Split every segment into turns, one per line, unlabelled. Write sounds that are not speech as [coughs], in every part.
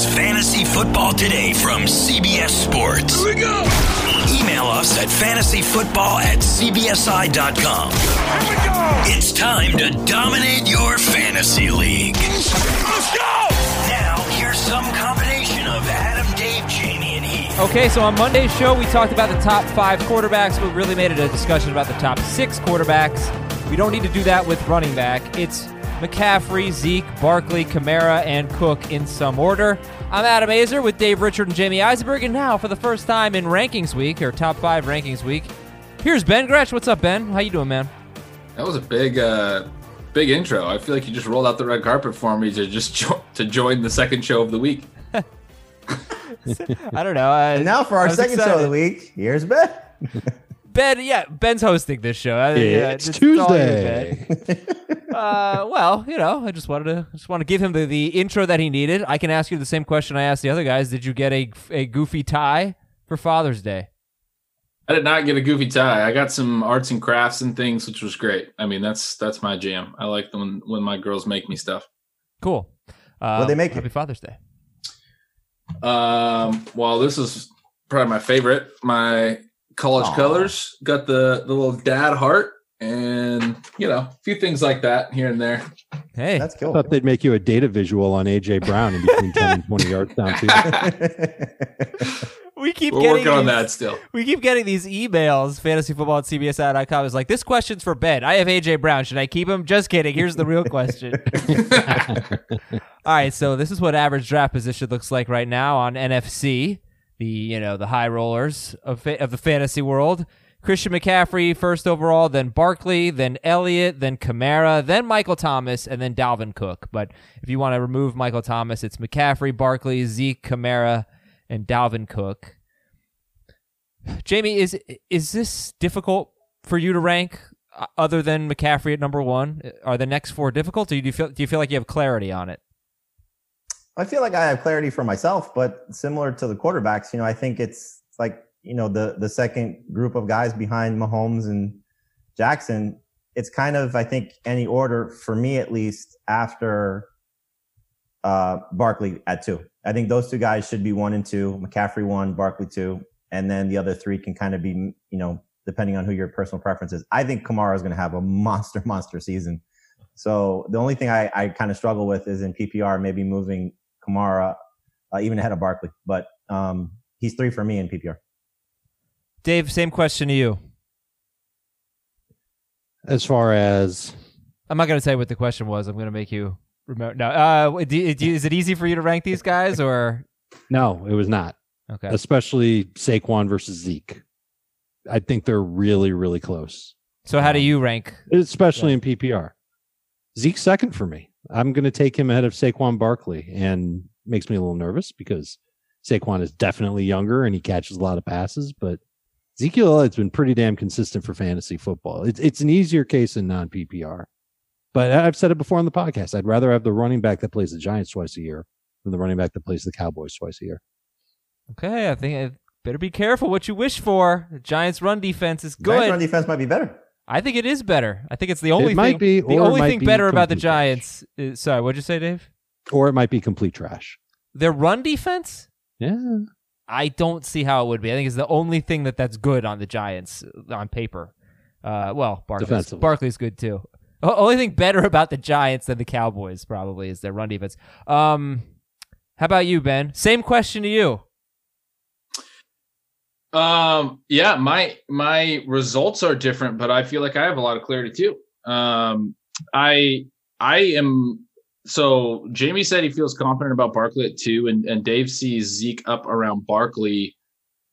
is Fantasy Football Today from CBS Sports.
Here we go.
Email us at fantasyfootball at cbsi.com.
Here we go.
It's time to dominate your fantasy league.
Let's go.
Now, here's some combination of Adam, Dave, Jamie, and Heath.
Okay, so on Monday's show, we talked about the top five quarterbacks, We really made it a discussion about the top six quarterbacks. We don't need to do that with running back. It's McCaffrey, Zeke, Barkley, Kamara, and Cook in some order. I'm Adam Aizer with Dave Richard and Jamie Eisenberg, and now for the first time in Rankings Week, or Top 5 Rankings Week, here's Ben Gretsch. What's up, Ben? How you doing, man?
That was a big, uh, big intro. I feel like you just rolled out the red carpet for me to just jo- to join the second show of the week. [laughs]
I don't know. I,
And now for our
was
second show of the week, here's Ben. [laughs]
Ben, yeah, Ben's hosting this show. I- yeah,
It's Tuesday.
Uh, well, you know, I just wanted to just want to give him the, the intro that he needed. I can ask you the same question I asked the other guys. Did you get a a goofy tie for Father's Day?
I did not get a goofy tie. I got some arts and crafts and things, which was great. I mean, that's that's my jam. I like when when my girls make me stuff.
Cool. Uh,
What'd they make you?
Happy Father's Day.
Um, well, this is probably my favorite. My college
Aw.
colors got the the little dad heart, and you know, a few things like that here and there.
Hey,
That's
I
cool.
thought they'd make you a data visual on AJ Brown in between 10 and 20 yards down too. [laughs]
we keep
We're
getting
working on
these-
that still.
We keep getting these emails. Fantasyfootball at CBSI.com is like, this question's for Ben. I have AJ Brown. Should I keep him? Just kidding. Here's the real question. [laughs] [laughs] All right, so this is what average draft position looks like right now on NFC, the you know the high rollers of fa- of the fantasy world. Christian McCaffrey first overall, then Barkley, then Elliott, then Kamara, then Michael Thomas, and then Dalvin Cook. But if you want to remove Michael Thomas, it's McCaffrey, Barkley, Zeke, Kamara, and Dalvin Cook. Jamie, is is this difficult for you to rank uh, other than McCaffrey at number one? Are the next four difficult, or do you feel do you feel like you have clarity on it?
I feel like I have clarity for myself, but similar to the quarterbacks, you know, I think it's like, you know, the the second group of guys behind Mahomes and Jackson, it's kind of, I think, any order for me at least after uh Barkley at two. I think those two guys should be one and two, McCaffrey one, Barkley two, and then the other three can kind of be, you know, depending on who your personal preference is. I think Kamara is going to have a monster, [laughs] monster season. So the only thing I, I kind of struggle with is in PPR, maybe moving Kamara uh, even ahead of Barkley. But um, he's three for me in PPR.
Dave, same question to you.
As far as
I'm not going to tell you what the question was. I'm going to make you remember. No, uh, do, do, is it easy for you to rank these guys, or
no, it was not.
okay?
Especially Saquon versus Zeke. I think they're really, really close.
So how do you rank?
Especially in PPR. Zeke's second for me. I'm going to take him ahead of Saquon Barkley, and makes me a little nervous because Saquon is definitely younger and he catches a lot of passes, but Ezekiel Elliott's been pretty damn consistent for fantasy football. It's it's an easier case in non PPR, but I've said it before on the podcast. I'd rather have the running back that plays the Giants twice a year than the running back that plays the Cowboys twice a year.
Okay, I think I better be careful what you wish for. The Giants' run defense is
Giants
good.
run defense might be better.
I think it is better. I think it's the only
might
thing.
be,
the
it
only thing
be
better about the. Giants. Is, sorry, what'd you say, Dave?
Or it might be complete trash.
Their run defense.
Yeah.
I don't see how it would be. I think it's the only thing that that's good on the Giants uh, on paper. Uh, well, Barkley's. Barkley's good too. O- only thing better [laughs] about the Giants than the Cowboys probably is their run defense. Um, how about you, Ben? Same question to you.
Um, yeah, my my results are different, but I feel like I have a lot of clarity too. Um, I I am so Jamie said he feels confident about Barkley at two, and and Dave sees Zeke up around Barkley.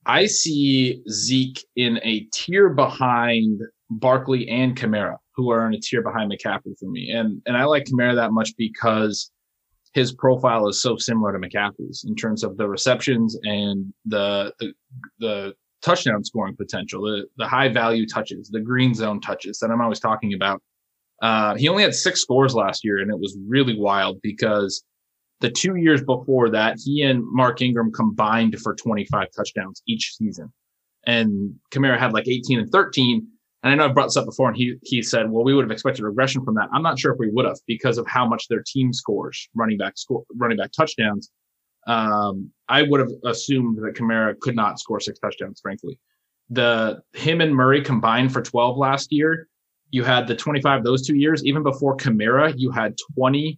I see Zeke in a tier behind Barkley and Kamara, who are in a tier behind McCaffrey for me, and and I like Kamara that much because his profile is so similar to McCaffrey's in terms of the receptions and the the, the touchdown scoring potential, the the high value touches, the green zone touches that I'm always talking about. Uh, he only had six scores last year, and it was really wild because the two years before that, he and Mark Ingram combined for 25 touchdowns each season, and Kamara had like 18 and 13. And I know I've brought this up before, and he he said, "Well, we would have expected regression from that." I'm not sure if we would have because of how much their team scores running back score running back touchdowns.
um, I would have assumed that Kamara could not score six touchdowns. Frankly, the him and Murray combined for 12 last year. You had the 25 those two years. Even before Kamara, you had 20,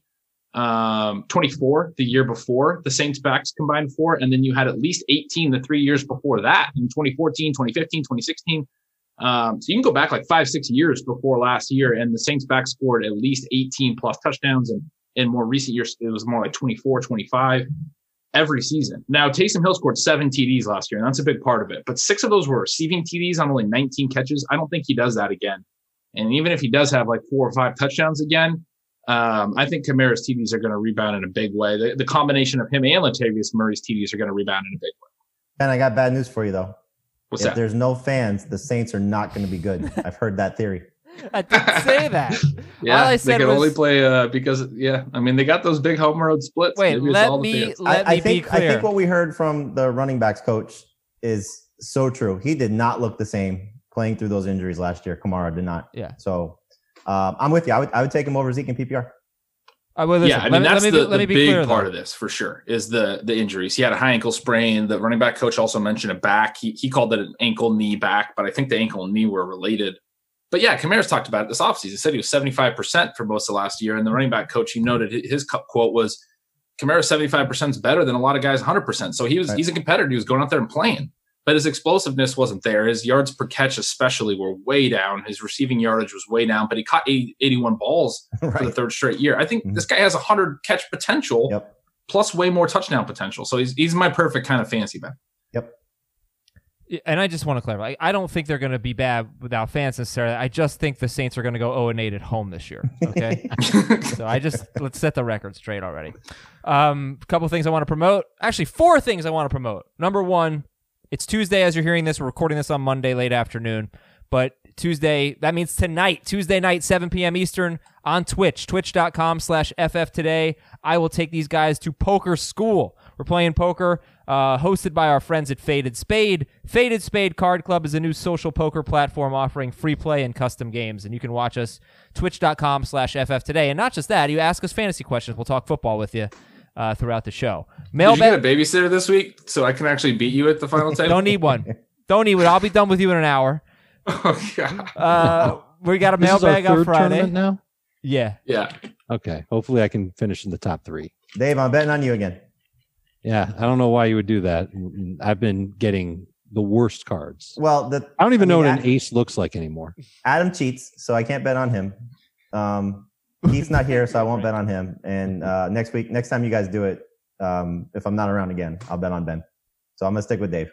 um, 24 the year before the Saints backs combined for, and then you had at least 18 the three years before that in 2014, 2015, 2016. Um, so you can go back like five, six years before last year, and the Saints back scored at least 18 plus touchdowns. And in more recent years, it was more like 24, 25 every season. Now, Taysom Hill scored seven TDs last year, and that's a big part of it. But six of those were receiving TDs on only 19 catches. I don't think he does that again. And even if he does have like four or five touchdowns again, um, I think Kamara's TDs are going to rebound in a big way. The, the combination of him and Latavius Murray's TDs are going to rebound in a big way.
And I got bad news for you though.
What's
if
that?
there's no fans, the Saints are not going to be good. [laughs] I've heard that theory.
I didn't say that. [laughs]
Yeah,
All I
they can
was-
only play uh, because yeah. I mean, they got those big home road splits.
Wait,
Maybe
let me let
I, I
me
think
be
I think what we heard from the running backs coach is so true. He did not look the same playing through those injuries last year. Kamara did not.
Yeah.
So um, I'm with you. I would I would take him over Zeke in PPR.
Uh, I will listen.
yeah, I mean
me,
that's
me,
the,
be-
the big part
though.
of this for sure is the the injuries. He had a high ankle sprain. The running back coach also mentioned a back. He he called it an ankle knee back, but I think the ankle and knee were related. But yeah, Kamara's talked about it this offseason. He said he was 75% for most of last year. And the running back coach, he noted his quote was Kamara 75% is better than a lot of guys 100%. So he was
Right.
he's a competitor. He was going out there and playing. But his explosiveness wasn't there. His yards per catch, especially, were way down. His receiving yardage was way down, but he caught 80, 81 balls [laughs] for the third straight year. I think
Mhm.
this guy has 100 catch potential
Yep.
plus way more touchdown potential. So he's he's my perfect kind of fancy back. Yep.
And I just want to clarify. I don't think they're going to be bad without fans necessarily. I just think the Saints are going to go 0 and 8 at home this year. Okay. [laughs] so I just let's set the record straight already. Um, a couple things I want to promote. Actually, four things I want to promote. Number one, it's Tuesday as you're hearing this. We're recording this on Monday late afternoon, but Tuesday that means tonight, Tuesday night, 7 p.m. Eastern on Twitch, twitch.com/slash ff today. I will take these guys to poker school. We're playing poker, uh, hosted by our friends at Faded Spade. Faded Spade Card Club is a new social poker platform offering free play and custom games, and you can watch us twitch.com slash ff today. And not just that, you ask us fantasy questions. We'll talk football with you uh, throughout the show.
Did you get
Mailbag.
a babysitter this week so I can actually beat you at the final [laughs] table?
Don't need one. Don't need one. I'll be done with you in an hour. [laughs]
Oh, God.
Uh, we got a
This is our
mailbag on Friday.
tournament now.
Yeah.
Yeah.
Okay, hopefully I can finish in the top three.
Dave, I'm betting on you again.
Yeah, I don't know why you would do that. I've been getting the worst cards.
Well, the
I don't even
I
know
mean,
what an ace looks like anymore.
Adam cheats, so I can't bet on him. Um, Heath's not here, so I won't [laughs] bet on him. And uh, next week, next time you guys do it, um, if I'm not around again, I'll bet on Ben. So I'm gonna stick with Dave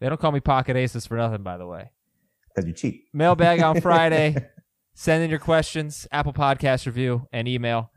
They don't call me Pocket Aces for nothing, by the way.
because you cheat.
Mailbag on [laughs] Friday. Send in your questions, Apple Podcast review, and email.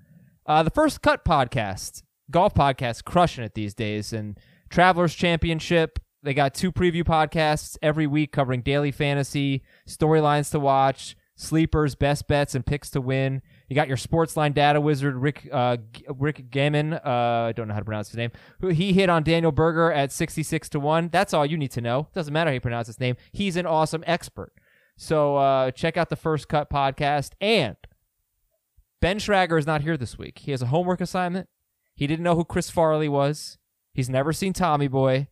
Uh, the First Cut podcast, golf podcast, crushing it these days. And Travelers Championship, they got two preview podcasts every week covering daily fantasy, storylines to watch, sleepers, best bets, and picks to win. You got your Sportsline data wizard, Rick uh, Rick Gehman. Uh, I don't know how to pronounce his name. Who he hit on Daniel Berger at sixty six to one. That's all you need to know. Doesn't matter how you pronounce his name. He's an awesome expert. So uh, check out the First Cut podcast. And Ben Schrager is not here this week. He has a homework assignment. He didn't know who Chris Farley was. He's never seen Tommy Boy.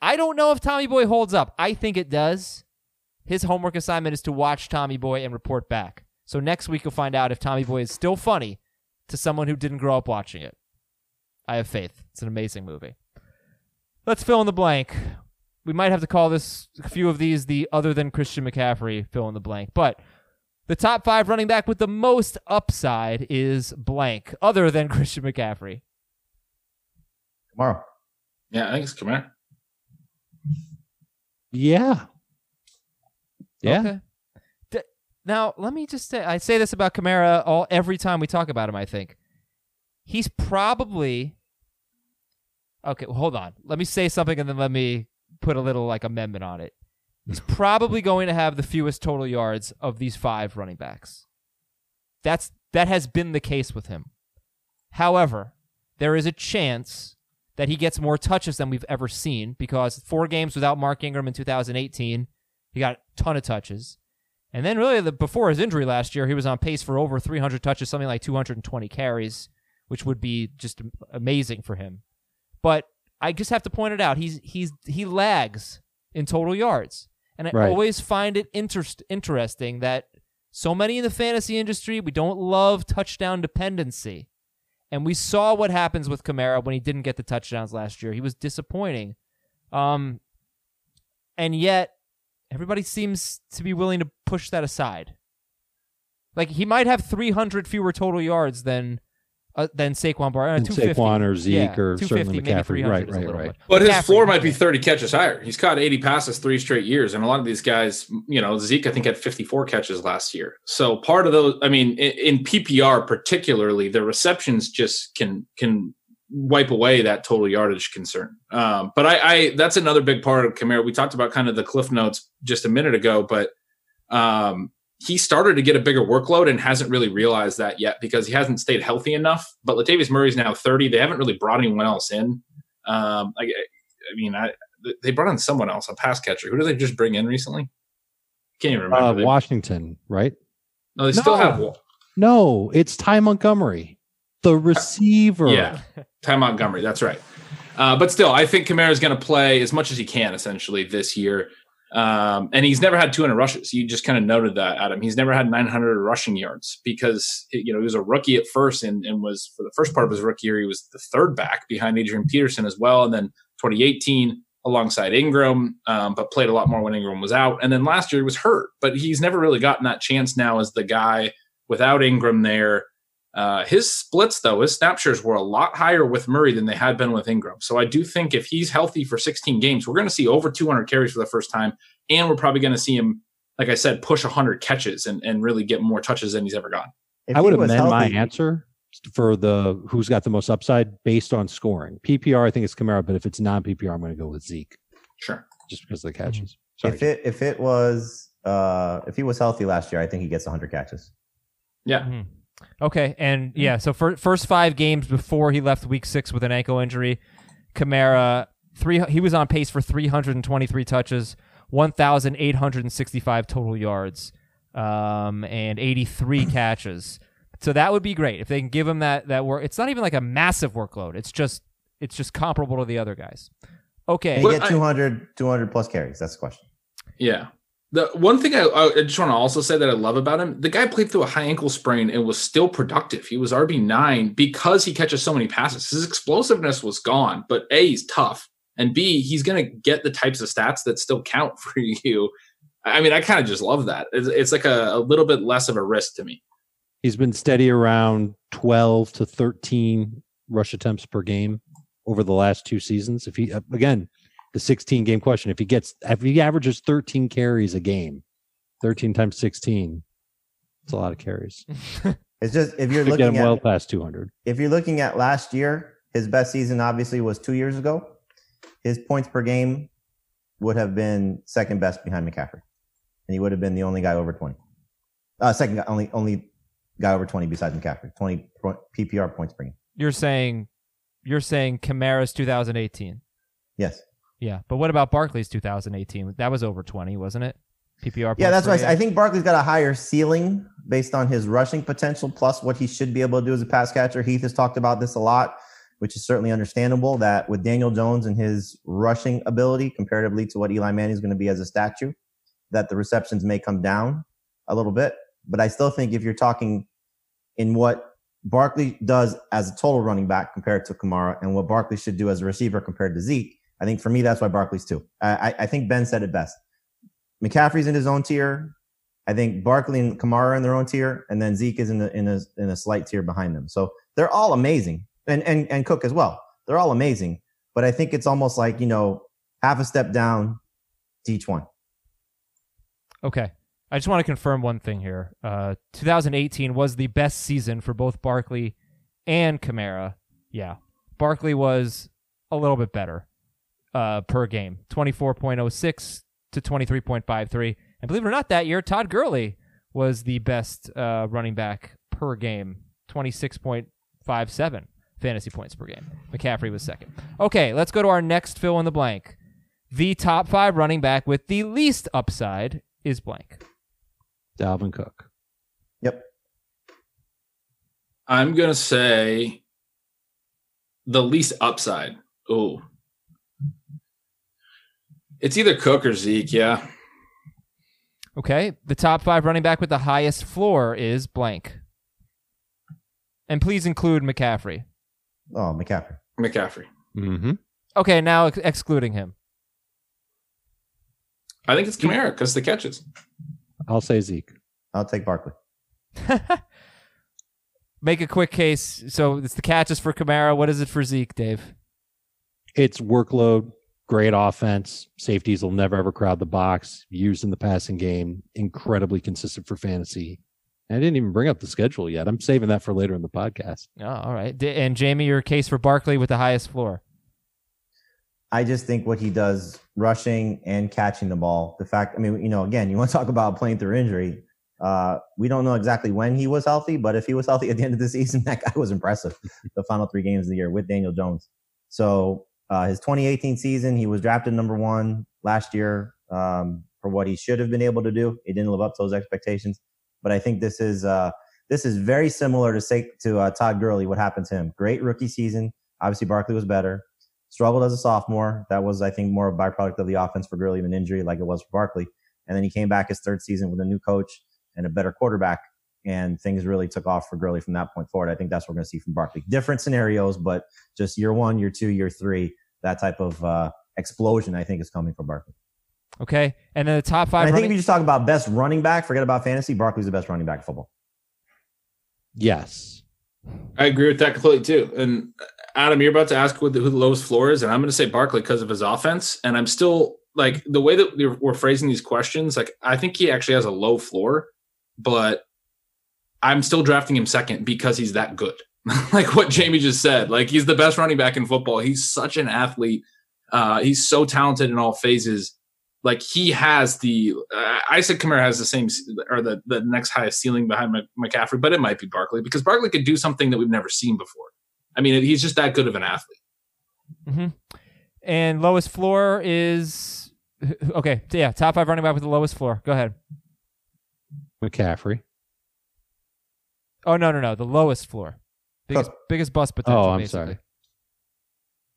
I don't know if Tommy Boy holds up. I think it does. His homework assignment is to watch Tommy Boy and report back. So next week you'll find out if Tommy Boy is still funny to someone who didn't grow up watching it. I have faith. It's an amazing movie. Let's fill in the blank. We might have to call this a few of these the other than Christian McCaffrey fill in the blank. But the top five running back with the most upside is blank, other than Christian McCaffrey.
Tomorrow.
Yeah, I think it's Kamara.
Yeah. Yeah.
Okay. Now, let me just say I say this about Kamara all every time we talk about him, I think. He's probably Okay, well, hold on. Let me say something and then let me put a little like amendment on it. He's [laughs] probably going to have the fewest total yards of these five running backs. That's that has been the case with him. However, there is a chance that he gets more touches than we've ever seen because four games without Mark Ingram in 2018, he got a ton of touches. And then really the, before his injury last year, he was on pace for over 300 touches, something like 220 carries, which would be just amazing for him. but I just have to point it out. He's he's he lags in total yards, and I
Right.
always find it interest interesting that so many in the fantasy industry we don't love touchdown dependency, and we saw what happens with Kamara when he didn't get the touchdowns last year. He was disappointing, um, and yet everybody seems to be willing to push that aside. Like he might have 300 fewer total yards than uh, than Saquon Bar. Uh,
And
250.
Saquon or Zeke
Yeah,
or
250,
certainly McCaffrey.
300
Right, right, right.
bit.
But his floor might be 30 catches higher. He's caught 80 passes three straight years. And a lot of these guys, you know, Zeke, I think, had 54 catches last year. So part of those, I mean, in, in PPR particularly, the receptions just can can wipe away that total yardage concern. Um, but I, I that's another big part of Kamara. We talked about kind of the cliff notes just a minute ago, but um, he started to get a bigger workload and hasn't really realized that yet because he hasn't stayed healthy enough. But Latavius Murray's now 30. They haven't really brought anyone else in. Um, I, I mean, I they brought in someone else, a pass catcher. Who did they just bring in recently? Can't even remember.
Uh, Washington, right?
no, they still
No.
have
No, it's Ty Montgomery, the receiver.
Yeah, Ty Montgomery. That's right. Uh, but still, I think Kamara is going to play as much as he can essentially this year. Um, and he's never had 200 rushes. You just kind of noted that, Adam. He's never had 900 rushing yards because you know he was a rookie at first and, and was for the first part of his rookie year he was the third back behind Adrian Peterson as well. And then 2018 alongside Ingram, um, but played a lot more when Ingram was out. And then last year he was hurt, but he's never really gotten that chance now as the guy without Ingram there. Uh, his splits, though, his snap shares were a lot higher with Murray than they had been with Ingram. So I do think if he's healthy for 16 games, we're going to see over 200 carries for the first time. And we're probably going to see him, like I said, push 100 catches and, and really get more touches than he's ever gotten.
If
I would
he was
amend my answer for the who's got the most upside based on scoring. PPR, I think it's Kamara, but if it's non PPR, I'm going to go with Zeke
Sure.
just because of the catches. Sorry.
If it if it was uh if he was healthy last year, I think he gets 100 catches.
Yeah.
Mhm. Okay, and yeah, so for first five games before he left Week Six with an ankle injury, Kamara three he was on pace for 323 touches, 1,865 total yards, um, and 83 [coughs] catches. So that would be great if they can give him that that work. It's not even like a massive workload. It's just it's just comparable to the other guys. Okay,
And he
But
get
I-
200 200 plus carries. That's the question.
Yeah. The one thing I, I just want to also say that I love about him, the guy played through a high ankle sprain and was still productive. He was RB nine because he catches so many passes. His explosiveness was gone, but A, he's tough, and B, he's going to get the types of stats that still count [laughs] for you. I mean, I kind of just love that. It's, it's like a, a little bit less of a risk to me.
He's been steady around 12 to 13 rush attempts per game over the last two seasons. If he, uh, again, the 16 game question, if he gets, if he averages 13 carries a game, 13 times 16, it's a lot of carries. [laughs]
It's just if you're
Could get him
looking at
well past 200.
if you're looking at last year, his best season obviously was 2 years ago. His points per game would have been second best behind McCaffrey. And he would have been the only guy over 20. Uh second guy, only only guy over 20 besides McCaffrey. 20 PPR points per game.
you're saying you're saying Kamara's 2018.
Yes.
Yeah, but what about Barkley's 2018? That was over 20, wasn't it? PPR.
Yeah, that's why I. I think Barkley's got a higher ceiling based on his rushing potential plus what he should be able to do as a pass catcher. Heath has talked about this a lot, which is certainly understandable that with Daniel Jones and his rushing ability comparatively to what Eli Manning is going to be as a statue, that the receptions may come down a little bit. But I still think if you're talking in what Barkley does as a total running back compared to Kamara and what Barkley should do as a receiver compared to Zeke, I think for me, that's why Barkley's two. I, I- think Ben said it best. McCaffrey's in his own tier. I think Barkley and Kamara are in their own tier, and then Zeke is in a, in a in a slight tier behind them. So they're all amazing, and and and Cook as well. They're all amazing, but I think it's almost like you know half a step down to each one.
Okay. I just want to confirm one thing here. Uh, 2018 was the best season for both Barkley and Kamara. Yeah. Barkley was a little bit better uh, per game 24.06 to 23.53. And believe it or not, that year, Todd Gurley was the best uh, running back per game 26.57 fantasy points per game. McCaffrey was second. Okay, let's go to our next fill in the blank. The top five running back with the least upside is blank.
Dalvin Cook.
Yep.
I'm going to say the least upside. Oh, it's either Cook or Zeke. Yeah.
Okay. The top five running back with the highest floor is blank. And please include McCaffrey.
Oh, McCaffrey.
McCaffrey.
Mm-hmm.
Okay, now ex- excluding him.
I think it's Kamara because the catches.
I'll say Zeke.
I'll take Barkley. [laughs]
Make a quick case. So it's the catches for Kamara. What is it for Zeke, Dave?
It's workload, great offense. Safeties will never ever crowd the box. Used in the passing game, incredibly consistent for fantasy. I didn't even bring up the schedule yet. I'm saving that for later in the podcast.
Oh, all right. And Jamie, your case for Barkley with the highest floor.
I just think what he does rushing and catching the ball, the fact, I mean, you know, again, you want to talk about playing through injury. Uh, we don't know exactly when he was healthy, but if he was healthy at the end of the season, [laughs] that guy was impressive the final three games of the year with Daniel Jones. So uh, his 2018 season, he was drafted number one last year um, for what he should have been able to do. He didn't live up to those expectations. But I think this is uh, this is very similar to say to uh, Todd Gurley. What happened to him? Great rookie season. Obviously, Barkley was better. Struggled as a sophomore. That was, I think, more a byproduct of the offense for Gurley than injury, like it was for Barkley. And then he came back his third season with a new coach and a better quarterback, and things really took off for Gurley from that point forward. I think that's what we're going to see from Barkley. Different scenarios, but just year one, year two, year three, that type of uh, explosion, I think, is coming from Barkley.
Okay. And then the top five.
And I think
running-
if you just talk about best running back, forget about fantasy. Barkley's the best running back in football.
Yes.
I agree with that completely too. And Adam, you're about to ask what the, who the lowest floor is, and I'm going to say Barkley because of his offense. And I'm still like the way that we're- we're phrasing these questions. Like I think he actually has a low floor, but I'm still drafting him second because he's that good. [laughs] like what Jamie just said, like he's the best running back in football. He's such an athlete. Uh, he's so talented in all phases. Like he has the, uh, I said Kamara has the same or the the next highest ceiling behind McCaffrey, but it might be Barkley because Barkley could do something that we've never seen before. I mean, he's just that good of an athlete.
hmm And lowest floor is [laughs] okay. Yeah, top five running back with the lowest floor. Go ahead.
McCaffrey.
Oh no no no, the lowest floor, biggest oh. biggest bust potential.
Oh, I'm
basically.
sorry.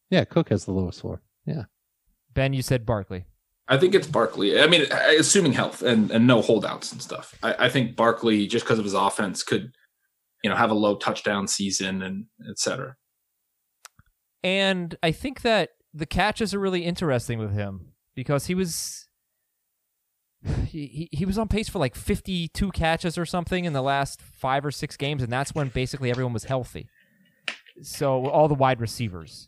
Yeah, Cook has the lowest floor. Yeah.
Ben, you said Barkley.
I think it's Barkley. I mean, assuming health and, and no holdouts and stuff. I, I think Barkley, just because of his offense, could you know have a low touchdown season and et cetera.
And I think that the catches are really interesting with him because he was [sighs] he, he- he was on pace for like 52 catches or something in the last 5 or 6 games and that's when basically everyone was healthy. So all the wide receivers.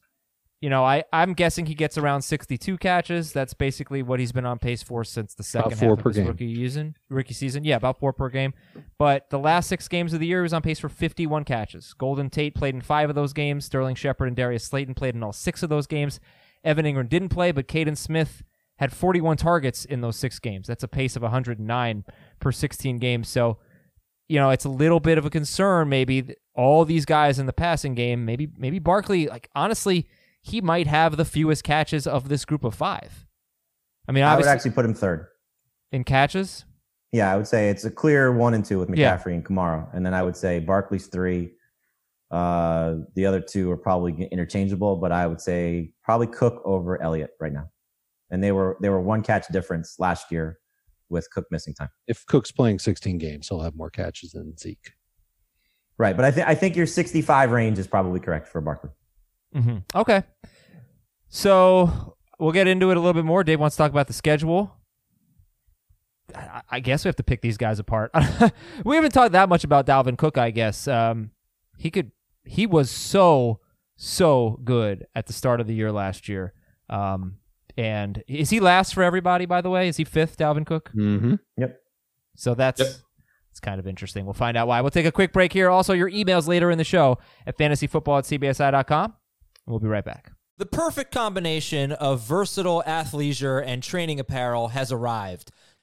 You know, I I'm guessing he gets around 62 catches. That's basically what he's been on pace for since the second
four
half
per
of his
game.
rookie season. Rookie season, yeah, about four per game. But the last six games of the year, he was on pace for 51 catches. Golden Tate played in five of those games. Sterling Shepard and Darius Slayton played in all six of those games. Evan Engram didn't play, but Kaden Smith had 41 targets in those six games. That's a pace of 109 per 16 games. So, you know, it's a little bit of a concern. Maybe all these guys in the passing game. Maybe maybe Barkley. Like honestly, he might have the fewest catches of this group of five. I mean,
I would actually put him third.
in catches.
Yeah, I would say it's a clear one and two with
Yeah.
McCaffrey and Kamara, and then I would say Barkley's three. Uh, the other two are probably interchangeable, but I would say probably Cook over Elliott right now, and they were they were one catch difference last year with Cook missing time.
If Cook's playing 16 games, he'll have more catches than Zeke.
Right, but I think I think your 65 range is probably correct for Barkley.
hmm Okay. So we'll get into it a little bit more. Dave wants to talk about the schedule. I, I guess we have to pick these guys apart. [laughs] we haven't talked that much about Dalvin Cook. I guess um, he could. He was so so good at the start of the year last year. Um, and is he last for everybody? By the way, is he fifth? Dalvin Cook.
Mm-hmm. Yep.
So that's
Yep.
it's kind of interesting. We'll find out why. We'll take a quick break here. Also, your emails later in the show at fantasyfootball at cbsi.com. We'll be right back.
The perfect combination of versatile athleisure and training apparel has arrived.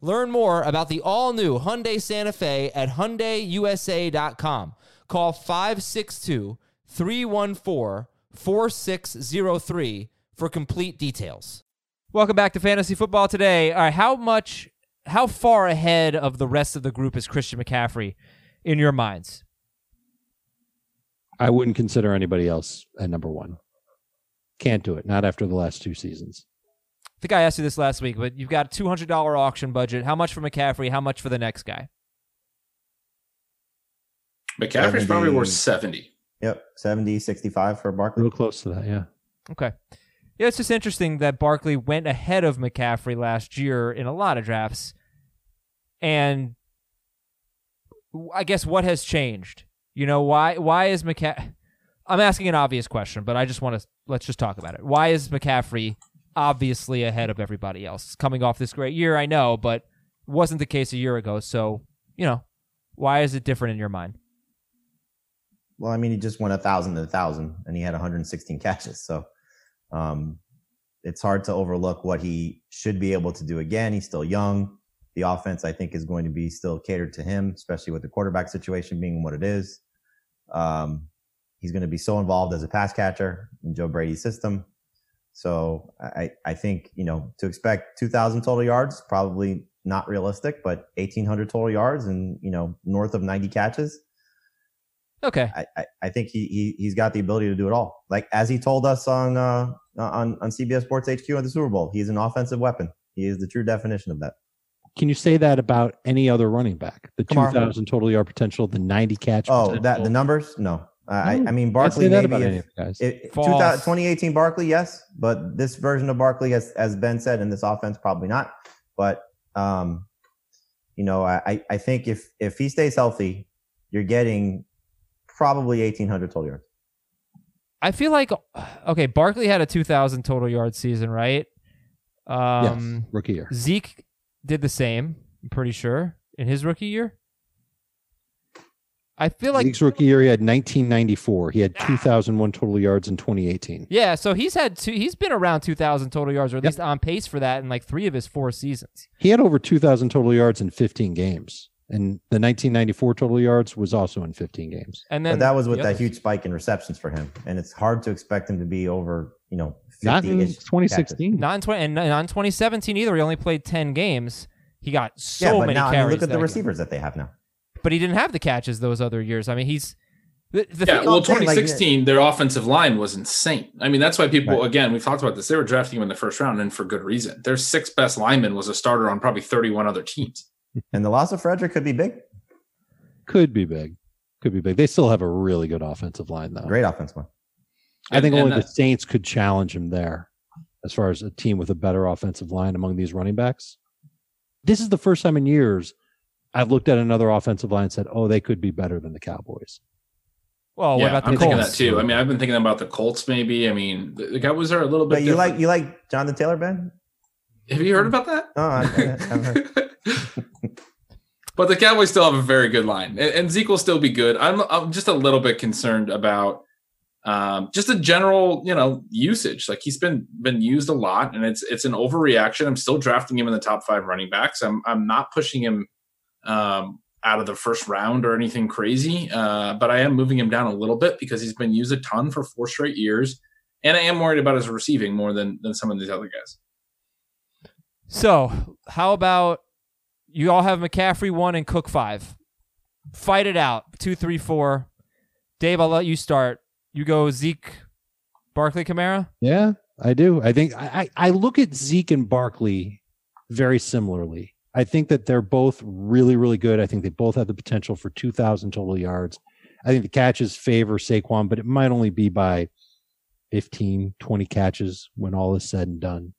Learn more about the all-new Hyundai Santa Fe at hyundaiusa.com. Call 562-314-4603 for complete details.
Welcome back to Fantasy Football today. All right, how much, how far ahead of the rest of the group is Christian McCaffrey in your minds?
I wouldn't consider anybody else at number one. Can't do it. Not after the last two seasons.
I think I asked you this last week, but you've got a two hundred dollar auction budget. How much for McCaffrey? How much for the next guy?
McCaffrey's probably worth 70.
Yep, 70, 65 for Barkley.
Real close to that, yeah.
Okay. Yeah, it's just interesting that Barkley went ahead of McCaffrey last year in a lot of drafts. And I guess what has changed? You know, why why is McCaffrey I'm asking an obvious question, but I just want to let's just talk about it. Why is McCaffrey obviously ahead of everybody else? Coming off this great year, I know, but wasn't the case a year ago. So, you know, why is it different in your mind?
Well, I mean, he just went a thousand to a thousand, and he had 116 catches. So, um, it's hard to overlook what he should be able to do again. He's still young. The offense, I think, is going to be still catered to him, especially with the quarterback situation being what it is. Um, he's going to be so involved as a pass catcher in Joe Brady's system. So I, I think, you know, to expect 2,000 total yards, probably not realistic, but 1,800 total yards and, you know, north of 90 catches.
Okay.
I, I, I think he, he, he's got the ability to do it all. Like, as he told us on, uh, on, on CBS Sports HQ at the Super Bowl, he's an offensive weapon. He is the true definition of that.
Can you say that about any other running back? The
Kamara.
2,000 total yard potential, the 90 catch
Oh,
potential?
that the numbers? No. I, I mean,
Can't
Barkley maybe
about
if-
any of guys.
It,
False.
2000 2018 Barkley, yes, but this version of Barkley, as as Ben said, in this offense, probably not. But um, you know, I I- I think if if he stays healthy, you're getting probably 1800 total yards.
I feel like okay, Barkley had a 2000 total yard season, right? Um
yes, rookie year.
Zeke did the same, I'm pretty sure, in his rookie year. I feel like
Zeke's rookie year, he had 1994. He had 2,001 total yards in 2018.
yeah, so he's had two he's been around 2000 total yards or at least on pace for that in like 3 of his 4 seasons.
He had over 2,000 total yards in 15 games. And the 1994 total yards was also in 15 games.
And then
But that was with
the
that huge spike in receptions for him, and it's hard to expect him to be over, you know, 50
Not in 2016.
not in 20 and not in 2017 either. He only played 10 games. He got so
yeah, but
many
now I
carries.
mean, look at
that
the
game.
receivers that they have now.
But he didn't have the catches those other years. I mean, he's the, the
Yeah,
thing,
well,
I'm saying, like,
2016, their offensive line was insane. I mean, that's why people,
Right.
again, we've talked about this. They were drafting him in the first round, and for good reason. Their sixth best lineman was a starter on probably 31 other teams. [laughs]
And the loss of Frederick could be big.
Could be big. Could be big. They still have a really good offensive line, though.
Great offense line.
I think
And-
only
and
the Saints could challenge him there as far as a team with a better offensive line among these running backs. This is the first time in years I've looked at another offensive line and said, oh, they could be better than the Cowboys.
well, what
yeah,
about the
I'm thinking
Colts?
that too. I mean, I've been thinking about the Colts. Maybe. I mean, the, the Cowboys are a little bit.
But you
different.
like you like Jonathan Taylor, Ben?
Have you heard about that?
Oh, I, I, I've heard. [laughs]
but the Cowboys still have a very good line, and, and Zeke will still be good. I'm, I'm just a little bit concerned about um, just a general, you know, usage. Like he's been been used a lot, and it's it's an overreaction. I'm still drafting him in the top five running backs. I'm I'm not pushing him um, out of the first round or anything crazy, uh, but I am moving him down a little bit because he's been used a ton for four straight years, and I am worried about his receiving more than than some of these other guys.
So, how about you all have McCaffrey one and Cook five? Fight it out. Two, three, four. Dave, I'll let you start. You go Zeke, Barkley, Kamara.
Yeah. I do. I think I, I look at Zeke and Barkley very similarly. I think that they're both really, really good. I think they both have the potential for 2,000 total yards. I think the catches favor Saquon, but it might only be by 15, 20 catches when all is said and done.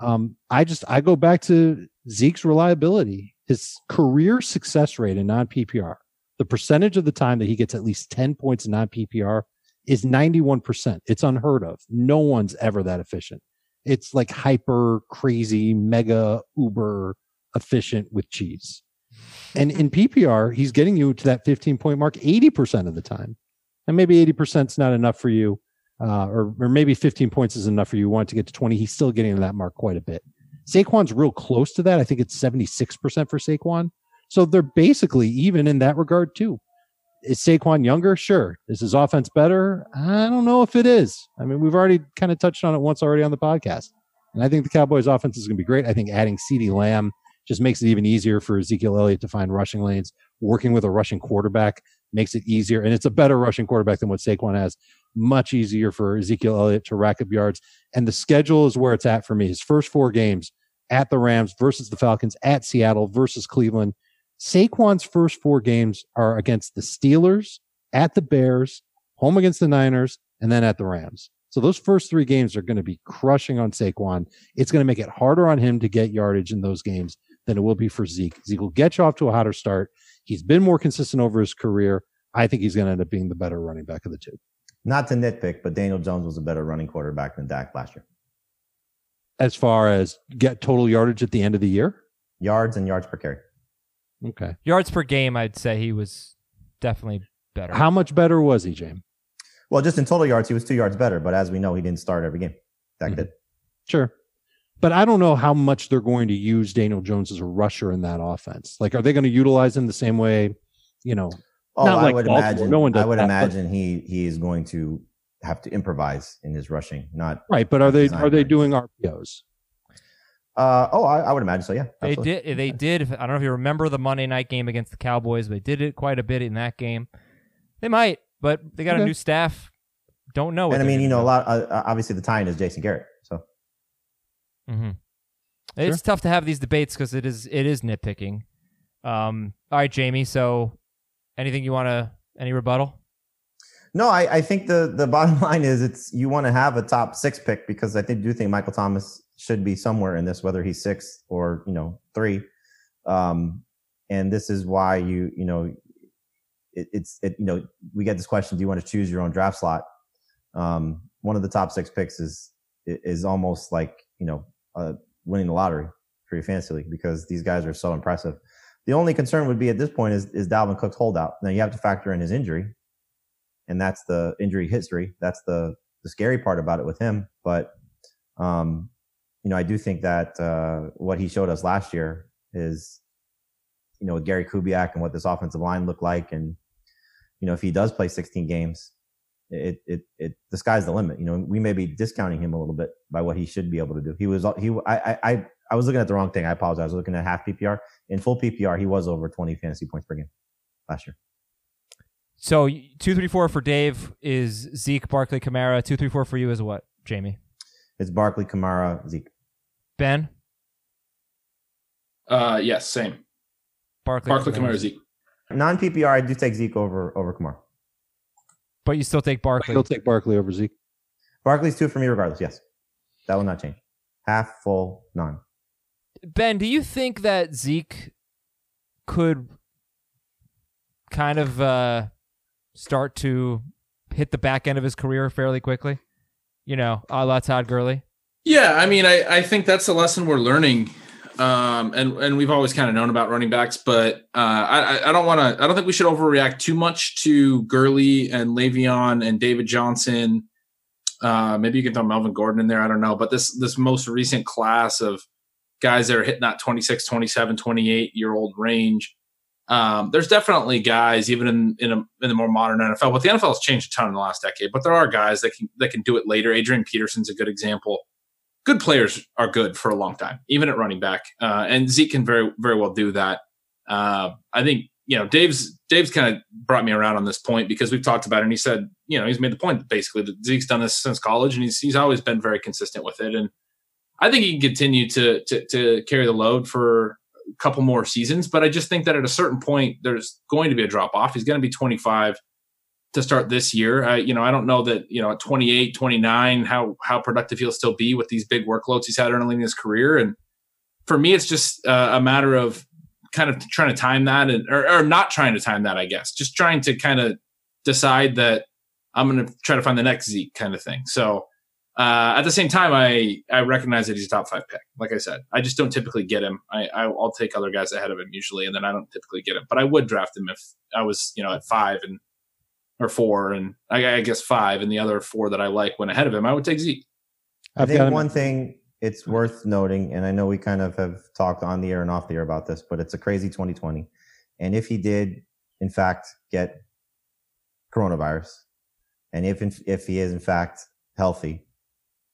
Um, I just I go back to Zeke's reliability, his career success rate in non PPR. The percentage of the time that he gets at least 10 points in non PPR is 91%. It's unheard of. No one's ever that efficient. It's like hyper crazy, mega uber efficient with cheese. And in PPR, he's getting you to that 15 point mark 80% of the time. And maybe 80% is not enough for you, uh, or, or maybe 15 points is enough for you. You want to get to 20. He's still getting to that mark quite a bit. Saquon's real close to that. I think it's 76% for Saquon. So they're basically even in that regard, too. Is Saquon younger? Sure. Is his offense better? I don't know if it is. I mean, we've already kind of touched on it once already on the podcast. And I think the Cowboys offense is going to be great. I think adding CeeDee Lamb just makes it even easier for Ezekiel Elliott to find rushing lanes. Working with a rushing quarterback makes it easier. And it's a better rushing quarterback than what Saquon has. Much easier for Ezekiel Elliott to rack up yards. And the schedule is where it's at for me. His first four games at the Rams versus the Falcons, at Seattle versus Cleveland. Saquon's first four games are against the Steelers, at the Bears, home against the Niners, and then at the Rams. So those first three games are going to be crushing on Saquon. It's going to make it harder on him to get yardage in those games than it will be for Zeke. Zeke will get you off to a hotter start. He's been more consistent over his career. I think he's going to end up being the better running back of the two.
Not to nitpick, but Daniel Jones was a better running quarterback than Dak last year.
As far as get total yardage at the end of the year,
yards and yards per carry.
Okay,
yards per game, I'd say he was definitely better.
How much better was he, James?
Well, just in total yards, he was two yards better. But as we know, he didn't start every game. Dak mm-hmm. did.
Sure. But I don't know how much they're going to use Daniel Jones as a rusher in that offense. Like, are they going to utilize him the same way? You know,
oh, I like would Baltimore. imagine. No one I would that, imagine but, he he is going to have to improvise in his rushing. Not
right, but are they are they doing RPOs?
Uh, oh, I, I, would imagine so. Yeah,
absolutely. they did. They did. I don't know if you remember the Monday night game against the Cowboys. They did it quite a bit in that game. They might, but they got okay. a new staff. Don't know.
And I mean, you know, a lot. Uh, obviously, the tie-in is Jason Garrett. So
Mm-hmm. It's sure. tough to have these debates because it is it is nitpicking. Um, all right, Jamie. So, anything you want to any rebuttal?
No, I, I think the the [laughs] bottom line is it's you want to have a top six pick because I think do think Michael Thomas should be somewhere in this, whether he's six or you know three. Um, and this is why you you know it, it's it you know we get this question: Do you want to choose your own draft slot? Um, one of the top six picks is is almost like you know uh, winning the lottery for your fantasy league because these guys are so impressive. The only concern would be at this point is, is Dalvin Cook's holdout. Now you have to factor in his injury, and that's the injury history. That's the the scary part about it with him. But um, you know, I do think that uh, what he showed us last year is, you know, with Gary Kubiak and what this offensive line looked like, and you know, if he does play 16 games, it, it, it, the sky's the limit. You know, we may be discounting him a little bit by what he should be able to do. He was, he, I, I, I was looking at the wrong thing. I apologize. I was looking at half PPR. In full PPR, he was over 20 fantasy points per game last year.
So two, three, four for Dave is Zeke, Barkley, Kamara. Two, three, four for you is what, Jamie?
It's Barkley, Kamara, Zeke.
Ben.
Uh, yes, same.
Barkley,
Barkley, Kamara, Zeke.
Non PPR, I do take Zeke over over Kamara.
But you still take Barkley.
Still take Barkley over Zeke.
Barkley's two for me regardless. Yes, that will not change. Half, full, none.
Ben, do you think that Zeke could kind of uh, start to hit the back end of his career fairly quickly? You know, a la Todd Gurley.
Yeah, I mean, I, I think that's a lesson we're learning um, and and we've always kind of known about running backs, but uh, I I don't want to. I don't think we should overreact too much to Gurley and Le'Veon and David Johnson. Uh, maybe you can throw Melvin Gordon in there. I don't know, but this this most recent class of guys that are hitting that 26, 27, 28 year old range. Um, there's definitely guys, even in in, a, in the more modern NFL, but the NFL has changed a ton in the last decade. But there are guys that can that can do it later. Adrian Peterson's a good example good players are good for a long time, even at running back. Uh, and Zeke can very, very well do that. Uh, I think you know, Dave's Dave's kind of brought me around on this point because we've talked about it, and he said, you know, he's made the point basically that Zeke's done this since college, and he's he's always been very consistent with it, and I think he can continue to to, to carry the load for a couple more seasons. But I just think that at a certain point, there's going to be a drop off. He's going to be 25 to start this year. I, you know, I don't know that, you know, at 28, 29, how, how productive he'll still be with these big workloads he's had early in his career. And for me, it's just uh, a matter of kind of trying to time that and, or, or not trying to time that, I guess, just trying to kind of decide that I'm going to try to find the next Zeke kind of thing. So, uh, at the same time, I, I recognize that he's a top five pick. Like I said, I just don't typically get him. I, I will take other guys ahead of him usually, and then I don't typically get him. But I would draft him if I was, you know, at five and or four, and I, I guess five, and the other four that I like went ahead of him. I would take Zeke.
I
I've
think
got him-
one thing it's mm-hmm. worth noting, and I know we kind of have talked on the air and off the air about this, but it's a crazy 2020. And if he did, in fact, get coronavirus, and if if he is in fact healthy,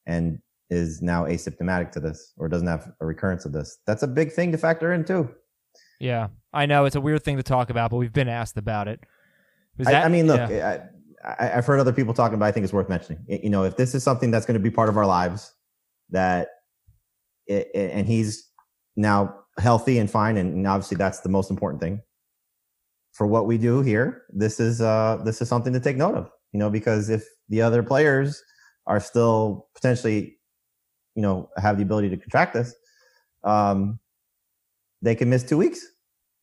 and is now asymptomatic to this or doesn't have a recurrence of this, that's a big thing to factor in too.
Yeah, I know it's a weird thing to talk about, but we've been asked about it. Was
I,
that-
I mean, look,
yeah.
I, I've heard other people talking about. I think it's worth mentioning. You know, if this is something that's going to be part of our lives, that it, and he's now healthy and fine, and, and obviously that's the most important thing for what we do here. This is uh this is something to take note of. You know, because if the other players are still potentially, you know, have the ability to contract this, um, they can miss two weeks,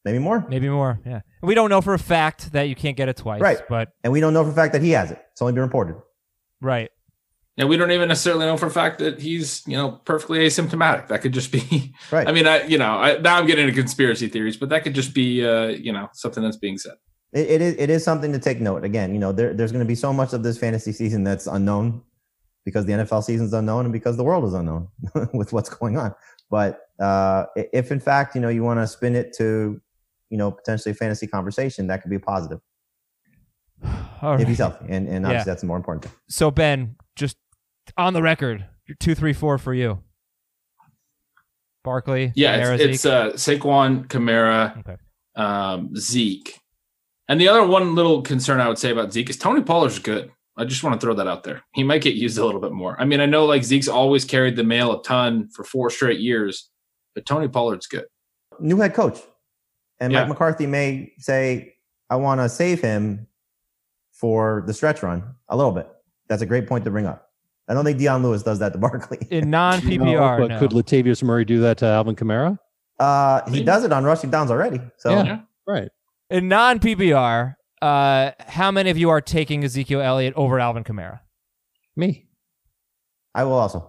maybe more.
maybe more. Yeah, we don't know for a fact that you can't get it twice,
Right.
But
And we don't know for a fact that he has it. It's only been reported.
right,
And we don't even necessarily know for a fact that he's, you know, perfectly asymptomatic. That could just be, [laughs]
Right.
I mean, I, you know, I, now I'm getting into conspiracy theories, but that could just be, uh, you know, something that's being said.
it, it is it is something to take note. Again, you know, there, there's going to be so much of this fantasy season that's unknown because the NFL season's unknown and because the world is unknown [laughs] with what's going on. But uh, if in fact, you know, you want to spin it to, you know, potentially a fantasy conversation, that could be a positive [sighs]
All
if
right.
he's healthy. And, and obviously
Yeah.
that's the more important thing.
So Ben, just on the record, you're two, three, four for you. Barkley,
Yeah,
Kamara,
it's, it's
Zeke?
uh, Saquon, Kamara,
Okay.
um, Zeke. And the other one little concern I would say about Zeke is Tony Pollard's good. I just want to throw that out there. He might get used a little bit more. I mean, I know like Zeke's always carried the mail a ton for four straight years, but Tony Pollard's good.
New head coach. And
Yeah.
Mike McCarthy may say, I want to save him for the stretch run a little bit. That's a great point to bring up. I don't think Dion Lewis does that to [laughs] Barkley.
in non
No,
PPR.
but
no.
could Latavius Murray do that to Alvin Kamara?
Uh, he does it on rushing downs already. So
Yeah. Right.
in non PPR, uh, how many of you are taking Ezekiel Elliott over Alvin Kamara?
Me.
I will also.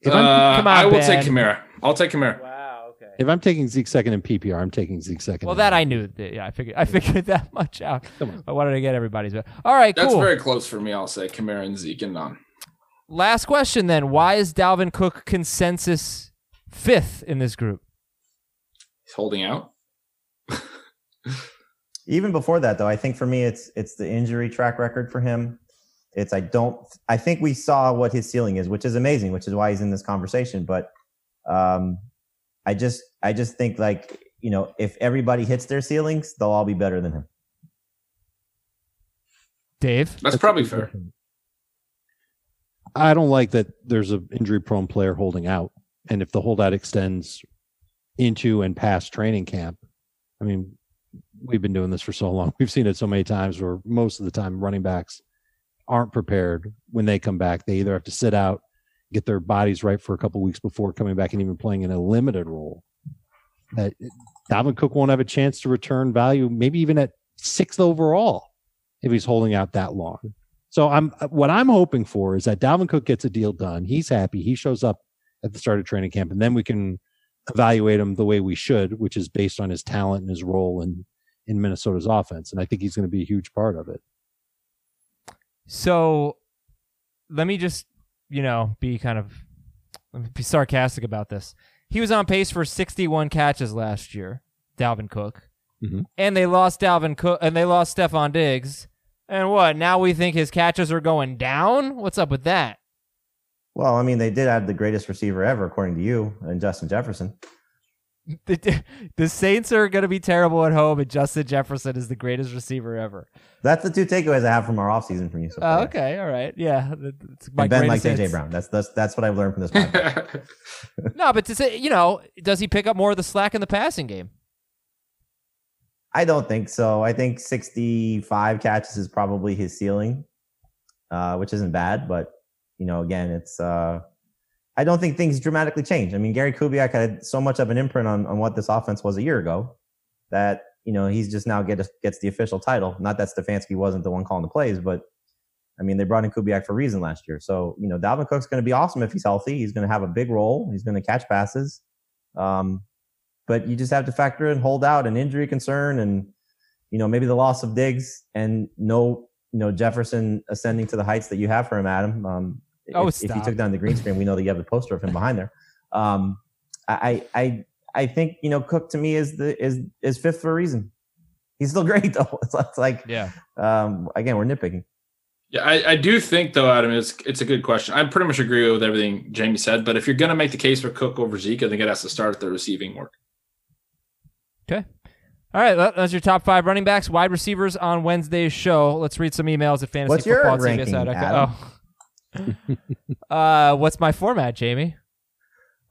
If I'm,
Uh,
come on,
I will
Ben.
take Kamara. I'll take Kamara.
Wow. Okay.
if I'm taking Zeke second in PPR, I'm taking Zeke second.
Well,
in
that I knew. Yeah, I figured. I figured [laughs] that much out.
Come on.
I wanted to get everybody's. All right,
That's
cool.
very close for me. I'll say Kamara and Zeke and non.
Last question then. Why is Dalvin Cook consensus fifth in this group?
He's holding out. [laughs]
Even before that, though, I think for me, it's it's the injury track record for him. It's I don't. I think we saw what his ceiling is, which is amazing, which is why he's in this conversation. But um, I just I just think like you know if everybody hits their ceilings, they'll all be better than him.
Dave.
That's probably fair.
I don't like that there's an injury prone player holding out. And if the holdout extends into and past training camp, I mean, we've been doing this for so long. [laughs] We've seen it so many times where most of the time running backs aren't prepared when they come back. They either have to sit out, get their bodies right for a couple weeks before coming back and even playing in a limited role. That Dalvin Cook won't have a chance to return value, maybe even at sixth overall if he's holding out that long. So I'm what I'm hoping for is that Dalvin Cook gets a deal done. He's happy. He shows up at the start of training camp, and then we can evaluate him the way we should, which is based on his talent and his role in in Minnesota's offense. And I think he's going to be a huge part of it.
So let me just, you know, be kind of let me be sarcastic about this. He was on pace for 61 catches last year, Dalvin Cook.
Mhm.
And they lost Dalvin Cook and they lost Stefon Diggs. And what? Now we think his catches are going down? What's up with that?
Well, I mean, they did add the greatest receiver ever, according to you, and Justin Jefferson. [laughs]
the, the Saints are going to be terrible at home, and Justin Jefferson is the greatest receiver ever.
That's the two takeaways I have from our offseason from you. So
Oh,
far.
okay, all right, yeah. It's my
And Ben
greatest
likes AJ. Brown. That's that's that's what I've learned from this podcast. [laughs]
No, but to say, you know, does he pick up more of the slack in the passing game?
I don't think so. I think 65 catches is probably his ceiling, uh, which isn't bad. But you know, again, it's uh, I don't think things dramatically change. I mean, Gary Kubiak had so much of an imprint on on what this offense was a year ago that you know he's just now get gets the official title. Not that Stefanski wasn't the one calling the plays, but I mean, they brought in Kubiak for a reason last year. So you know, Dalvin Cook's going to be awesome if he's healthy. He's going to have a big role. He's going to catch passes. Um, but you just have to factor in hold out and injury concern and you know maybe the loss of Diggs and no you know Jefferson ascending to the heights that you have for him, Adam. Um,
Oh,
if, if you took down the green screen, we know that you have the poster of him behind there. Um, I I I think you know Cook to me is the is is fifth for a reason. He's still [laughs] great though. It's, it's like
Yeah.
um, again we're nitpicking.
Yeah, I, I do think though, Adam, it's it's a good question. I pretty much agree with everything Jamie said, but if you're gonna make the case for Cook over Zeke, I think it has to start at the receiving work. Okay.
All right, that's your top five running backs, wide receivers on Wednesday's show. Let's read some emails at fantasy
What's your
football.
ranking,
Oh. [laughs] uh, what's my format, Jamie?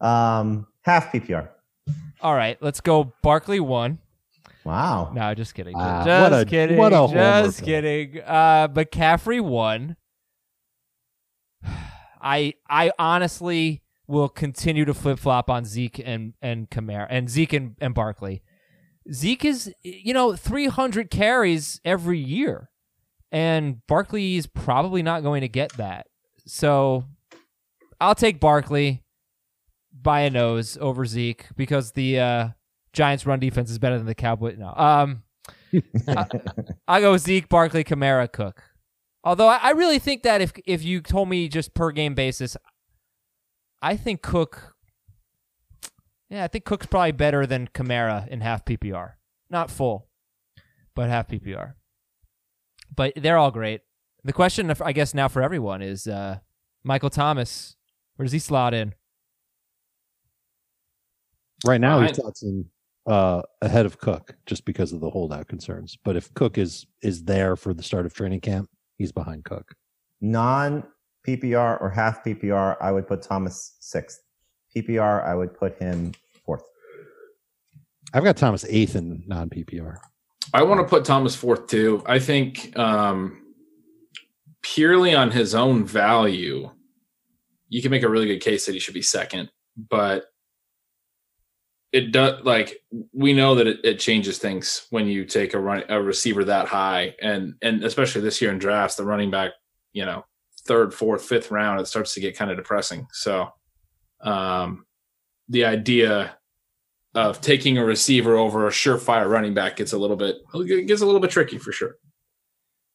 Um, half PPR.
All right, let's go. Barkley one.
Wow.
No, just kidding.
Wow,
just
what a-
kidding.
what a
just kidding. Uh, McCaffrey one. [sighs] I I honestly will continue to flip flop on Zeke and and Kamara and Zeke and, and Barkley. Zeke is you know 300 carries every year, and Barkley is probably not going to get that. So I'll take Barkley by a nose over Zeke because the uh, Giants' run defense is better than the Cowboys. No, um, [laughs] I, I go Zeke, Barkley, Kamara, Cook. Although I, I really think that if if you told me just per game basis, I think Cook. Yeah, I think Cook's probably better than Kamara in half PPR, not full, but half PPR. But they're all great. The question, I guess, now for everyone is uh, Michael Thomas. Where does he slot in?
Right now, he
I-
slots in uh, ahead of Cook just because of the holdout concerns. But if Cook is is there for the start of training camp, he's behind Cook.
Non PPR or half PPR, I would put Thomas sixth. PPR, I would put him fourth.
I've got Thomas eighth in non PPR.
I want to put Thomas fourth too. I think um, purely on his own value, you can make a really good case that he should be second. But it does like we know that it, it changes things when you take a run a receiver that high, and and especially this year in drafts, the running back, you know, third, fourth, fifth round, it starts to get kind of depressing. So, um, the idea of taking a receiver over a surefire running back gets a little bit it gets a little bit tricky for sure.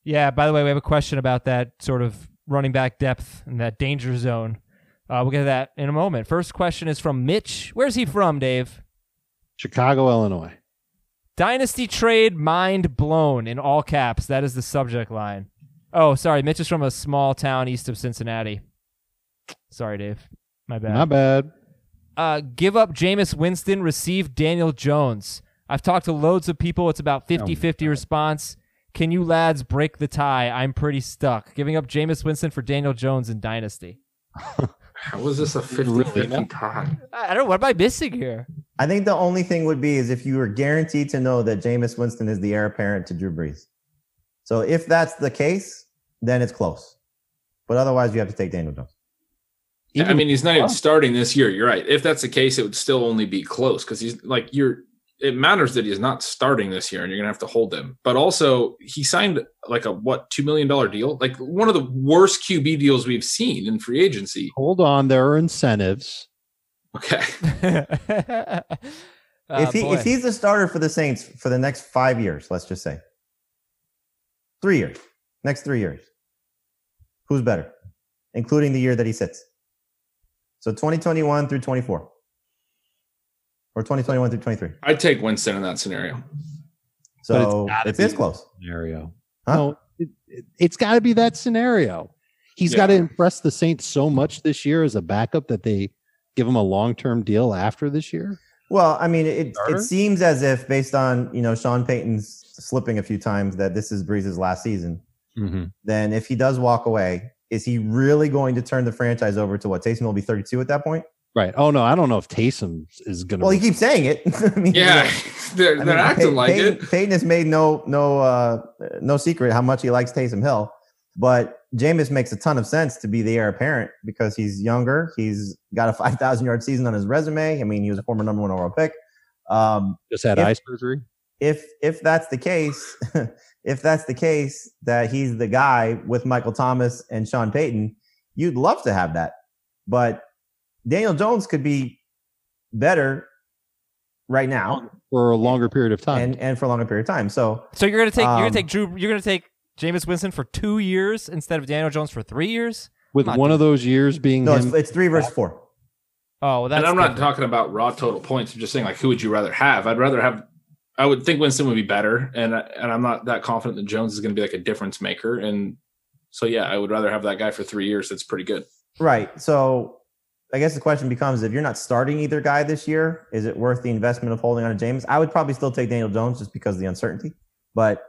Yeah, by the way, we have a question about that sort of running back depth and that danger zone. Uh, we'll get to that in a moment. First question is from Mitch. Where's he from, Dave?
Chicago, Illinois.
Dynasty trade mind blown in all caps. That is the subject line. Oh, sorry. Mitch is from a small town east of Cincinnati. Sorry, Dave. My bad.
Not bad.
uh, give up Jameis Winston, receive Daniel Jones. I've talked to loads of people. It's about 50 50 response. Can you lads break the tie? I'm pretty stuck. Giving up Jameis Winston for Daniel Jones in Dynasty.
How is this a 50
Really?
tie?
I I don't know. What am I missing here?
I think the only thing would be is if you were guaranteed to know that Jameis Winston is the heir apparent to Drew Brees. So if that's the case, then it's close. But otherwise, you have to take Daniel Jones.
Yeah, I mean, he's not even starting this year. You're right. If that's the case, it would still only be close because he's like you're. It matters that he's not starting this year, and you're gonna have to hold him. But also, he signed like a what two million dollar deal, like one of the worst QB deals we've seen in free agency.
Hold on, there are incentives.
Okay,
Uh, [laughs]
if he
boy.
if he's a starter for the Saints for the next five years, let's just say three years, next three years, who's better, including the year that he sits? So 2021 through 24, or 2021 through 23.
I'd take Winston in that scenario.
So
gotta
it's close.
Scenario.
Huh?
No, it, it, it's got to be that scenario. He's
Yeah.
got to impress the Saints so much this year as a backup that they give him a long term deal after this year.
Well, I mean, it,
Starter?
it seems as if, based on you know Sean Payton's slipping a few times, that this is Brees's last season.
Mm-hmm.
Then, if he does walk away, is he really going to turn the franchise over to what? Taysom will be 32 at that point.
Right. Oh no, I don't know if Taysom is going to.
Well, he keeps saying it. [laughs] I mean,
Yeah, [laughs] they're,
I
they're
mean,
acting
Pey-
like
Peyton,
it.
Peyton has made no no uh, no secret how much he likes Taysom Hill, but Jameis makes a ton of sense to be the heir apparent because he's younger. He's got a [laughs] 5,000 yard season on his resume. I mean, he was a former number one overall pick. Um,
just had
if-
eye surgery.
if if that's the case, if that's the case that he's the guy with Michael Thomas and Sean Payton, you'd love to have that. But Daniel Jones could be better right now
for a longer period of time.
and and for a longer period of time. So
So you're gonna take you're gonna
Um,
take Drew you're gonna take Jameis Winston for two years instead of Daniel Jones for three years.
With
not
one of those years being
no,
him,
it's, it's three versus four.
Oh, well, that's
and I'm not
different.
talking about raw total points. I'm just saying, like, who would you rather have? I'd rather have. I would think Winston would be better, and and I'm not that confident that Jones is going to be like a difference maker. And so, yeah, I would rather have that guy for three years. That's pretty good.
Right. So I guess the question becomes if you're not starting either guy this year, is it worth the investment of holding on to James? I would probably still take Daniel Jones just because of the uncertainty. But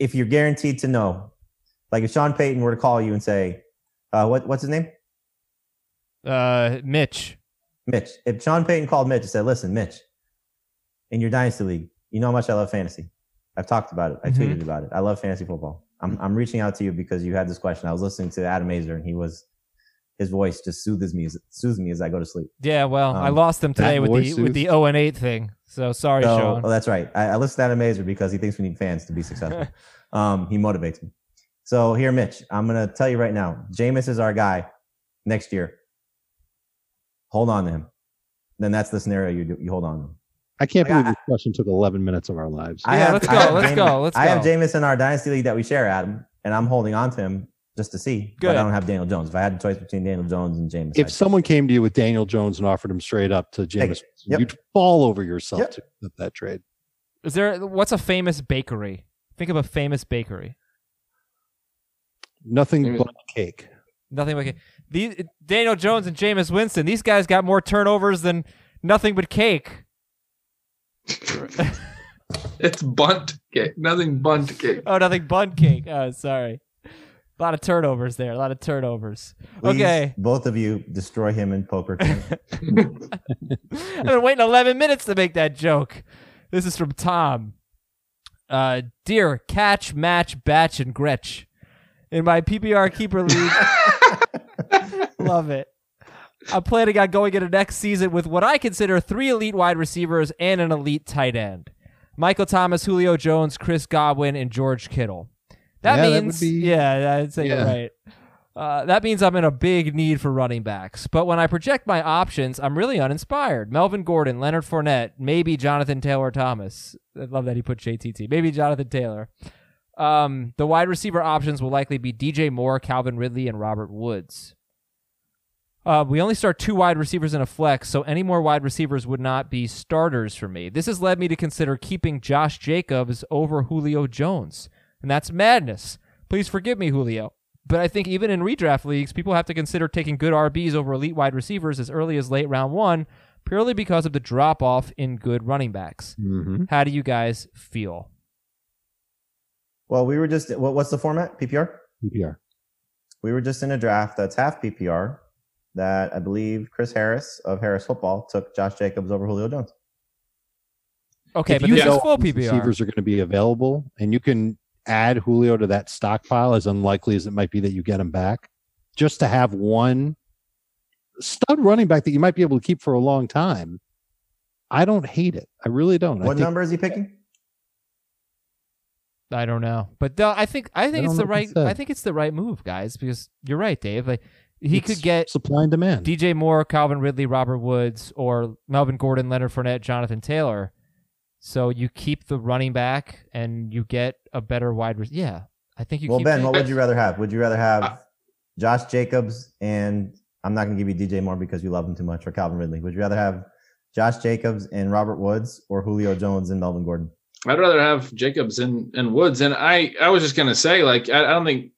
if you're guaranteed to know, like if Sean Payton were to call you and say, uh, what, what's his name?
uh, Mitch.
Mitch. If Sean Payton called Mitch and said, listen, Mitch, in your dynasty league, you know how much I love fantasy. I've talked about it. I
Mhm.
tweeted about it. I love fantasy football. I'm, I'm reaching out to you because you had this question. I was listening to Adam Aizer and he was, his voice just soothes me, as- soothes me as I go to sleep.
Yeah, well, I
Um,
lost him today with the
voice
with the 0 and 8 thing. So sorry,
So,
Sean.
oh, that's right. I, I listen to Adam Aizer because he thinks we need fans to be successful. [laughs] um, he motivates me. So here, Mitch, I'm gonna tell you right now, Jameis is our guy next year. Hold on to him. Then that's the scenario you do. You hold on to him.
I can't
I-
believe
I-
this question took 11 minutes of our lives.
Yeah,
have-
let's go, let's
Jameis-
go, let's
I have
go.
Jameis in our dynasty league that we share, Adam, and I'm holding on to him just to see.
Good.
But I don't have Daniel Jones. If I had a choice between Daniel Jones and James,
if
I'd-
someone came to you with Daniel Jones and offered him straight up to
James, Yep.
you'd fall over yourself
Yep.
to accept that trade.
Is there what's a famous bakery? Think of a famous bakery.
Nothing
Maybe-
but cake.
Nothing but cake. These Daniel Jones and Jameis Winston. These guys got more turnovers than nothing but cake. [laughs]
It's Bundt cake, nothing Bundt cake.
Oh, nothing bun cake. Oh, sorry. A lot of turnovers there. A lot of turnovers.
please,
Okay.
both of you destroy him in poker. [laughs]
I've been waiting 11 minutes to make that joke. This is from Tom. Uh, dear Catch, Match, Batch, and Gretch. In my PPR keeper league, [laughs] love it. I'm planning on going into next season with what I consider three elite wide receivers and an elite tight end Michael Thomas, Julio Jones, Chris Godwin, and George Kittle. That
Yeah, that would
means,
be-
yeah, I'd say you're
Yeah.
right. Uh, that means I'm in a big need for running backs. But when I project my options, I'm really uninspired. Melvin Gordon, Leonard Fournette, maybe Jonathan Taylor Thomas. I love that he put JTT. Maybe Jonathan Taylor. Um, the wide receiver options will likely be DJ Moore, Calvin Ridley, and Robert Woods. Uh, we only start two wide receivers in a flex, so any more wide receivers would not be starters for me. This has led me to consider keeping Josh Jacobs over Julio Jones, and that's madness. Please forgive me, Julio. But I think even in redraft leagues, people have to consider taking good RBs over elite wide receivers as early as late round one, purely because of the drop off in good running backs.
Mm-hmm.
How do you guys feel?
well, we were just what, what's the format? PPR.
PPR.
we were just in a draft that's half PPR that I believe Chris Harris of Harris Football took Josh Jacobs over Julio Jones.
Okay,
If
but
you
this
know
is full PPR.
Receivers are going to be available, and you can add Julio to that stockpile, as unlikely as it might be that you get him back, just to have one stud running back that you might be able to keep for a long time. I don't hate it. I really don't.
What
think
number is he picking?
I don't know, but uh, I think I think
I
it's the
know what he
right. I think it's the right move, guys, because you're right, Dave. Like he
it's
could get
supply and demand.
DJ Moore, Calvin Ridley, Robert Woods, or Melvin Gordon, Leonard Fournette, Jonathan Taylor. So you keep the running back and you get a better wide. receiver. yeah, I think you.
Well,
keep
Ben,
that.
what would you rather have? Would you rather have
Uh,
Josh Jacobs and I'm not going to give you DJ Moore because you love him too much, or Calvin Ridley? Would you rather have Josh Jacobs and Robert Woods or Julio Jones and Melvin Gordon?
I'd rather have Jacobs and, and Woods. And I, I was just gonna say, like, I, I don't think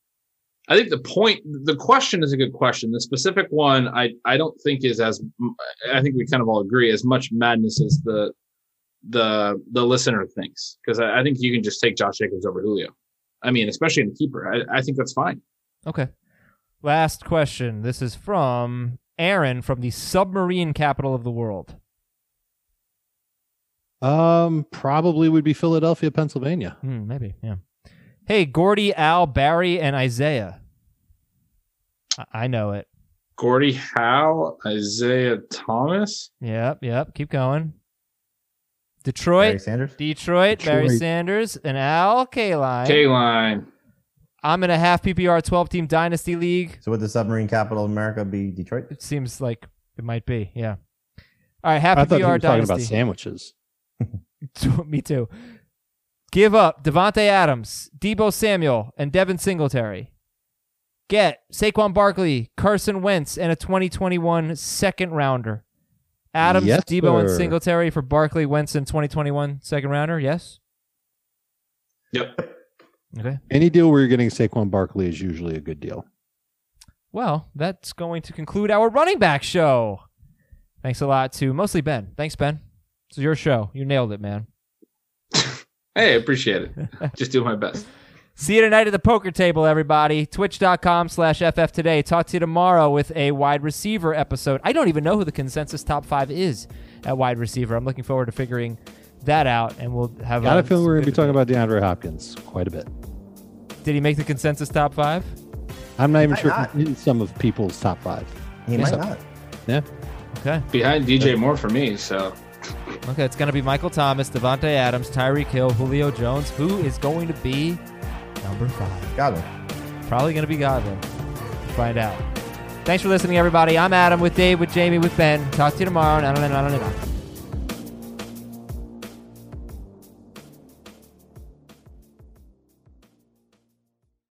I think the point, the question is a good question. The specific one, I I don't think is as. I think we kind of all agree as much madness as the the the listener thinks because I, I think you can just take Josh Jacobs over Julio. I mean, especially in the keeper, I, I think that's fine.
Okay. Last question. This is from Aaron from the submarine capital of the world.
Um, probably would be Philadelphia, Pennsylvania.
Hmm, maybe, yeah. Hey, Gordie, Al, Barry, and Isiah. I, I know it.
Gordie Howe, Isiah Thomas.
Yep, yep. Keep going. Detroit,
Barry Sanders.
Detroit, Barry Sanders, and Al Kaline.
K line.
I'm in a half PPR 12 team dynasty league.
So would the submarine capital of America be Detroit?
It seems like it might be, yeah. All right, half
I thought you
PPR
were talking about sandwiches. [laughs]
Me too. Give up Davante Adams, Deebo Samuel, and Devin Singletary. Get Saquon Barkley, Carson Wentz, and a 2021 second rounder. Adams,
Yes,
Deebo, and
sir.
Singletary for Barkley, Wentz, and 2021 second rounder. Yes.
Yep.
Okay.
Any deal where you're getting Saquon Barkley is usually a good deal.
Well, that's going to conclude our running back show. Thanks a lot to mostly Ben. Thanks, Ben. It's your show. You nailed it, man. [laughs]
Hey, I appreciate it. [laughs] Just do my best.
See you tonight at the poker table, everybody. Twitch.com slash FF today. Talk to you tomorrow with a wide receiver episode. I don't even know who the consensus top five is at wide receiver. I'm looking forward to figuring that out, and we'll have
Got
a
a feeling we're going to be talking about DeAndre Hopkins quite a bit.
Did he make the consensus top five?
I'm not even
Might
sure
not.
in some of people's top five.
He might
so.
not.
Yeah.
Okay.
Behind DJ Moore for me. So
Okay, it's going to be Michael Thomas, Davante Adams, Tyreek Hill, Julio Jones. Who is going to be number five?
Got him.
Probably going to be Godwin. Find out. Thanks for listening, everybody. I'm Adam with Dave, with Jamie, with Ben. Talk to you tomorrow. Na, na, na.